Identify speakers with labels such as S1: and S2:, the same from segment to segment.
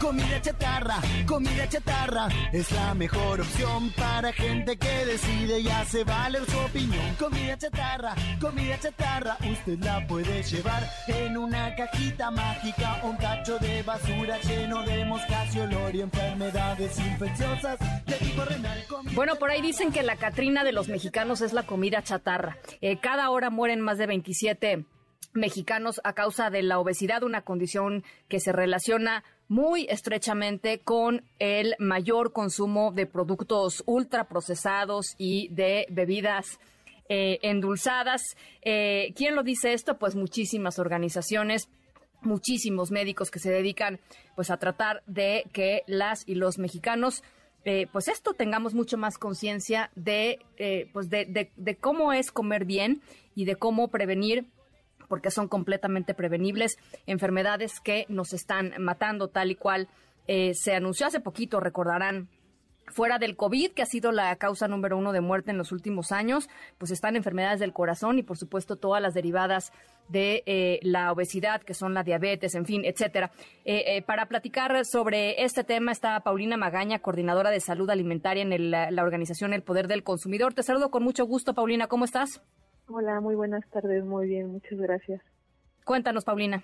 S1: Comida chatarra, comida chatarra es la mejor opción para gente que decide y hace valer su opinión. Comida chatarra, comida chatarra, usted la puede llevar en una cajita mágica un tacho de basura lleno de moscas y olor y enfermedades infecciosas de tipo renal.
S2: Bueno, por ahí dicen que la Catrina de los mexicanos es la comida chatarra. Eh, cada hora mueren más de 27 mexicanos a causa de la obesidad, una condición que se relaciona muy estrechamente con el mayor consumo de productos ultraprocesados y de bebidas eh, endulzadas. Eh, ¿Quién lo dice esto? Pues muchísimas organizaciones muchísimos médicos que se dedican pues a tratar de que las y los mexicanos eh, pues esto tengamos mucho más conciencia de pues de, de cómo es comer bien y de cómo prevenir porque son completamente prevenibles, enfermedades que nos están matando tal y cual eh, se anunció hace poquito, recordarán Fuera del COVID, que ha sido la causa número uno de muerte en los últimos años, pues están enfermedades del corazón y, por supuesto, todas las derivadas de eh, la obesidad, que son la diabetes, en fin, etcétera. Eh, para platicar sobre este tema está Paulina Magaña, coordinadora de salud alimentaria en la organización El Poder del Consumidor. Te saludo con mucho gusto, Paulina. ¿Cómo estás?
S3: Hola, muy buenas tardes, muy bien, muchas gracias.
S2: Cuéntanos, Paulina.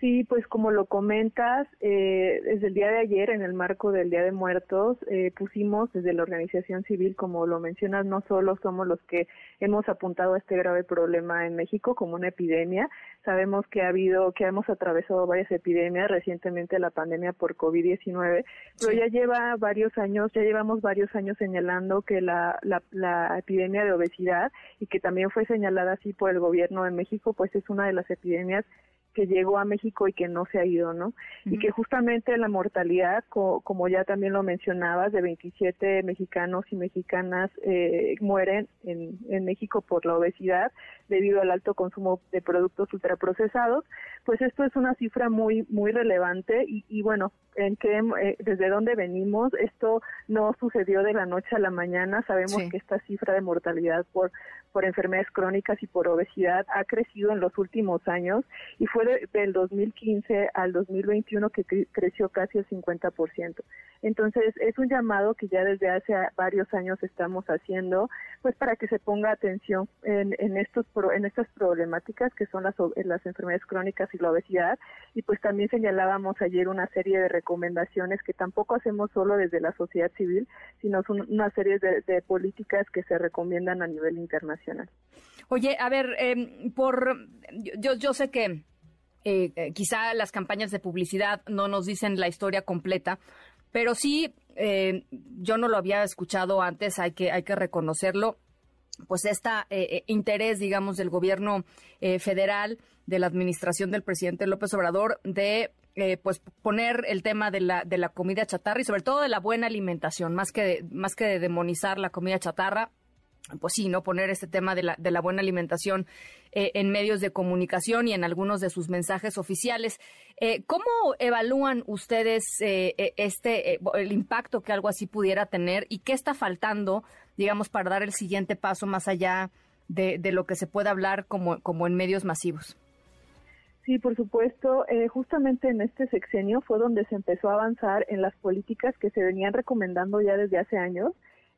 S3: Sí, pues como lo comentas, eh, desde el día de ayer, en el marco del Día de Muertos, eh, pusimos desde la organización civil, como lo mencionas, no solo somos los que hemos apuntado a este grave problema en México como una epidemia, sabemos que ha habido, que hemos atravesado varias epidemias, recientemente la pandemia por COVID-19, pero ya lleva varios años, ya llevamos varios años señalando que la, la, la epidemia de obesidad y que también fue señalada así por el gobierno de México, pues es una de las epidemias que llegó a México y que no se ha ido, ¿no? Y que justamente la mortalidad, como ya también lo mencionabas, de 27 mexicanos y mexicanas eh, mueren en, en México por la obesidad debido al alto consumo de productos ultraprocesados, pues esto es una cifra muy muy relevante y, y bueno, en que eh, desde dónde venimos, esto no sucedió de la noche a la mañana, sabemos que esta cifra de mortalidad por por enfermedades crónicas y por obesidad ha crecido en los últimos años y fue del 2015 al 2021 que creció casi el 50%. Entonces, es un llamado que ya desde hace varios años estamos haciendo, pues para que se ponga atención en, estos en estas problemáticas que son las, las enfermedades crónicas y la obesidad y pues también señalábamos ayer una serie de recomendaciones que tampoco hacemos solo desde la sociedad civil, sino una serie de, políticas que se recomiendan a nivel internacional.
S2: Oye, a ver, em, por yo, yo sé que eh, eh, quizá las campañas de publicidad no nos dicen la historia completa, pero sí, eh, yo no lo había escuchado antes, hay que, hay que reconocerlo pues este interés, digamos, del gobierno federal, de la administración del presidente López Obrador, de pues poner el tema de la, de la comida chatarra y sobre todo de la buena alimentación, más que, más que de demonizar la comida chatarra, pues sí, ¿no? Poner este tema de la, de la buena alimentación eh, en medios de comunicación y en algunos de sus mensajes oficiales. Eh, ¿Cómo evalúan ustedes eh, este, el impacto que algo así pudiera tener y qué está faltando, digamos, para dar el siguiente paso más allá de, lo que se puede hablar como, como en medios masivos?
S3: Sí, por supuesto. justamente en este sexenio fue donde se empezó a avanzar en las políticas que se venían recomendando ya desde hace años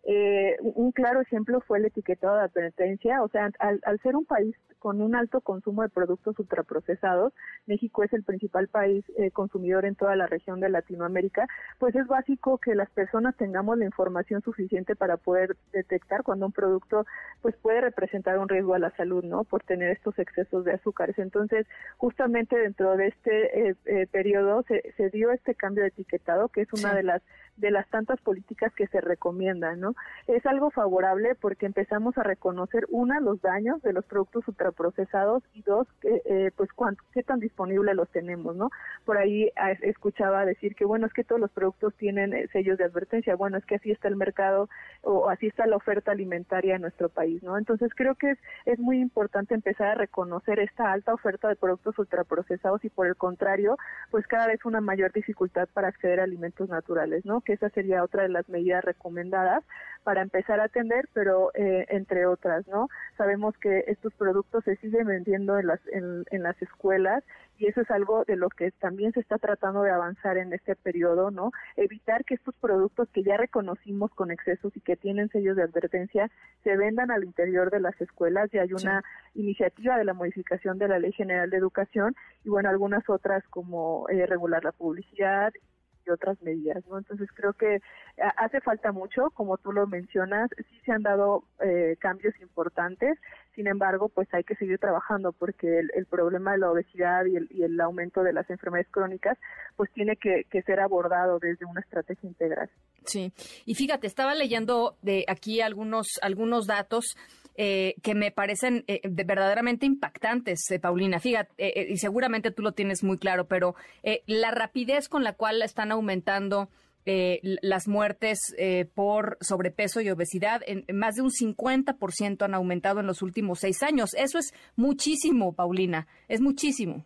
S3: eh, un claro ejemplo fue el etiquetado de advertencia, o sea, al, al, ser un país con un alto consumo de productos ultraprocesados, México es el principal país eh, consumidor en toda la región de Latinoamérica, pues es básico que las personas tengamos la información suficiente para poder detectar cuando un producto pues puede representar un riesgo a la salud, ¿no? Por tener estos excesos de azúcares. Entonces, justamente dentro de este eh, eh periodo se, se, dio este cambio de etiquetado, que es una de las de las tantas políticas que se recomiendan, ¿no? Es algo favorable porque empezamos a reconocer, una, los daños de los productos ultraprocesados y dos, eh, pues cuánto, qué tan disponibles los tenemos, ¿no? Por ahí ah, escuchaba decir que, bueno, es que todos los productos tienen eh, sellos de advertencia, bueno, es que así está el mercado o así está la oferta alimentaria en nuestro país, ¿no? Entonces creo que es, es muy importante empezar a reconocer esta alta oferta de productos ultraprocesados y por el contrario, pues cada vez una mayor dificultad para acceder a alimentos naturales, ¿no? Que esa sería otra de las medidas recomendadas para empezar a atender, pero eh, entre otras, ¿no? Sabemos que estos productos se siguen vendiendo en las, en, en las escuelas y eso es algo de lo que también se está tratando de avanzar en este periodo, ¿no? Evitar que estos productos que ya reconocimos con excesos y que tienen sellos de advertencia se vendan al interior de las escuelas y hay una iniciativa de la modificación de la Ley General de Educación y bueno, algunas otras como eh, regular la publicidad y otras medidas, ¿no? Entonces creo que hace falta mucho, como tú lo mencionas, sí se han dado eh, cambios importantes, sin embargo, pues hay que seguir trabajando porque el, problema de la obesidad y el, y el, aumento de las enfermedades crónicas, pues tiene que, que ser abordado desde una estrategia integral.
S2: Sí, y fíjate, estaba leyendo de aquí algunos algunos datos eh, que me parecen eh, verdaderamente impactantes, eh, Paulina. Fíjate, y seguramente tú lo tienes muy claro, pero la rapidez con la cual están aumentando las muertes por sobrepeso y obesidad, en, más de un 50% han aumentado en los últimos seis años. Eso es muchísimo, Paulina, es muchísimo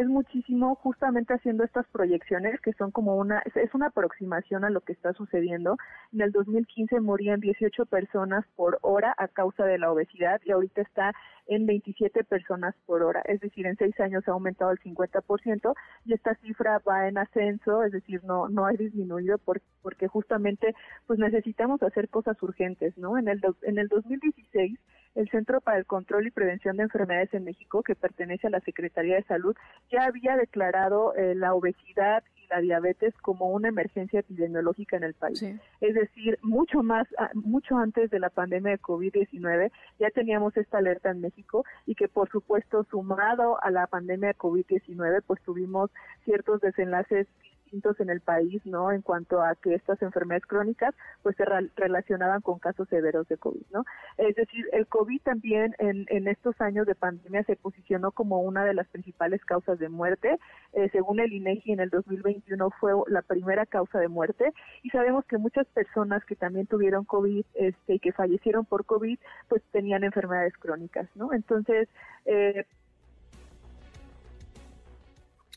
S3: es muchísimo justamente haciendo estas proyecciones que son como una, es una aproximación a lo que está sucediendo. En el 2015 morían 18 personas por hora a causa de la obesidad y ahorita está en 27 personas por hora, es decir, en seis años ha aumentado el 50% y esta cifra va en ascenso, es decir, no no ha disminuido porque justamente pues necesitamos hacer cosas urgentes, ¿no? En el en el 2016 el Centro para el Control y Prevención de Enfermedades en México, que pertenece a la Secretaría de Salud, ya había declarado eh, la obesidad y la diabetes como una emergencia epidemiológica en el país. Es decir, mucho más, ah, mucho antes de la pandemia de COVID-19, ya teníamos esta alerta en México y que, por supuesto, sumado a la pandemia de COVID-19, pues tuvimos ciertos desenlaces en el país, ¿no? En cuanto a que estas enfermedades crónicas, pues se relacionaban con casos severos de COVID, ¿no? Es decir, el COVID también en, en estos años de pandemia se posicionó como una de las principales causas de muerte. Eh, según el INEGI, en el 2021 fue la primera causa de muerte y sabemos que muchas personas que también tuvieron COVID, este, y que fallecieron por COVID, pues tenían enfermedades crónicas, ¿no? Entonces, eh,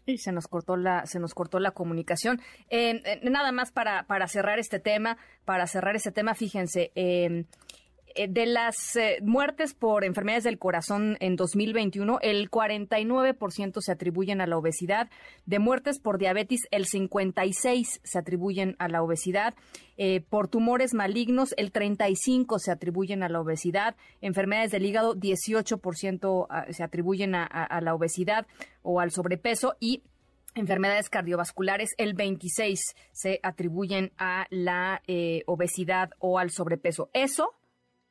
S2: y se nos cortó la, se nos cortó la comunicación. nada más para, para cerrar este tema, para cerrar este tema, fíjense, em, eh, de las eh, muertes por enfermedades del corazón en 2021, el 49% se atribuyen a la obesidad. De muertes por diabetes, el 56% se atribuyen a la obesidad. Eh, por tumores malignos, el 35% se atribuyen a la obesidad. Enfermedades del hígado, 18% ah, se atribuyen a, la obesidad o al sobrepeso. Y enfermedades cardiovasculares, el 26 se atribuyen a la obesidad o al sobrepeso. Eso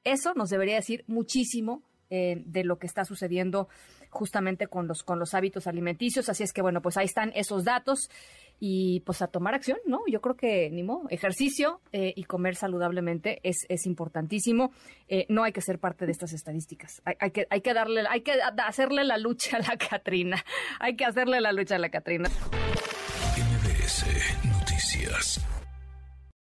S2: eso nos debería decir muchísimo eh, de lo que está sucediendo justamente con los, con los hábitos alimenticios. Así es que, bueno, pues ahí están esos datos y pues a tomar acción, ¿no? Yo creo que, ni modo, ejercicio eh, y comer saludablemente es, es importantísimo. Eh, no hay que ser parte de estas estadísticas. Hay, que, hay que darle, hay que hacerle la lucha a la Catrina. Hay que hacerle la lucha a la Catrina.
S4: MBS Noticias.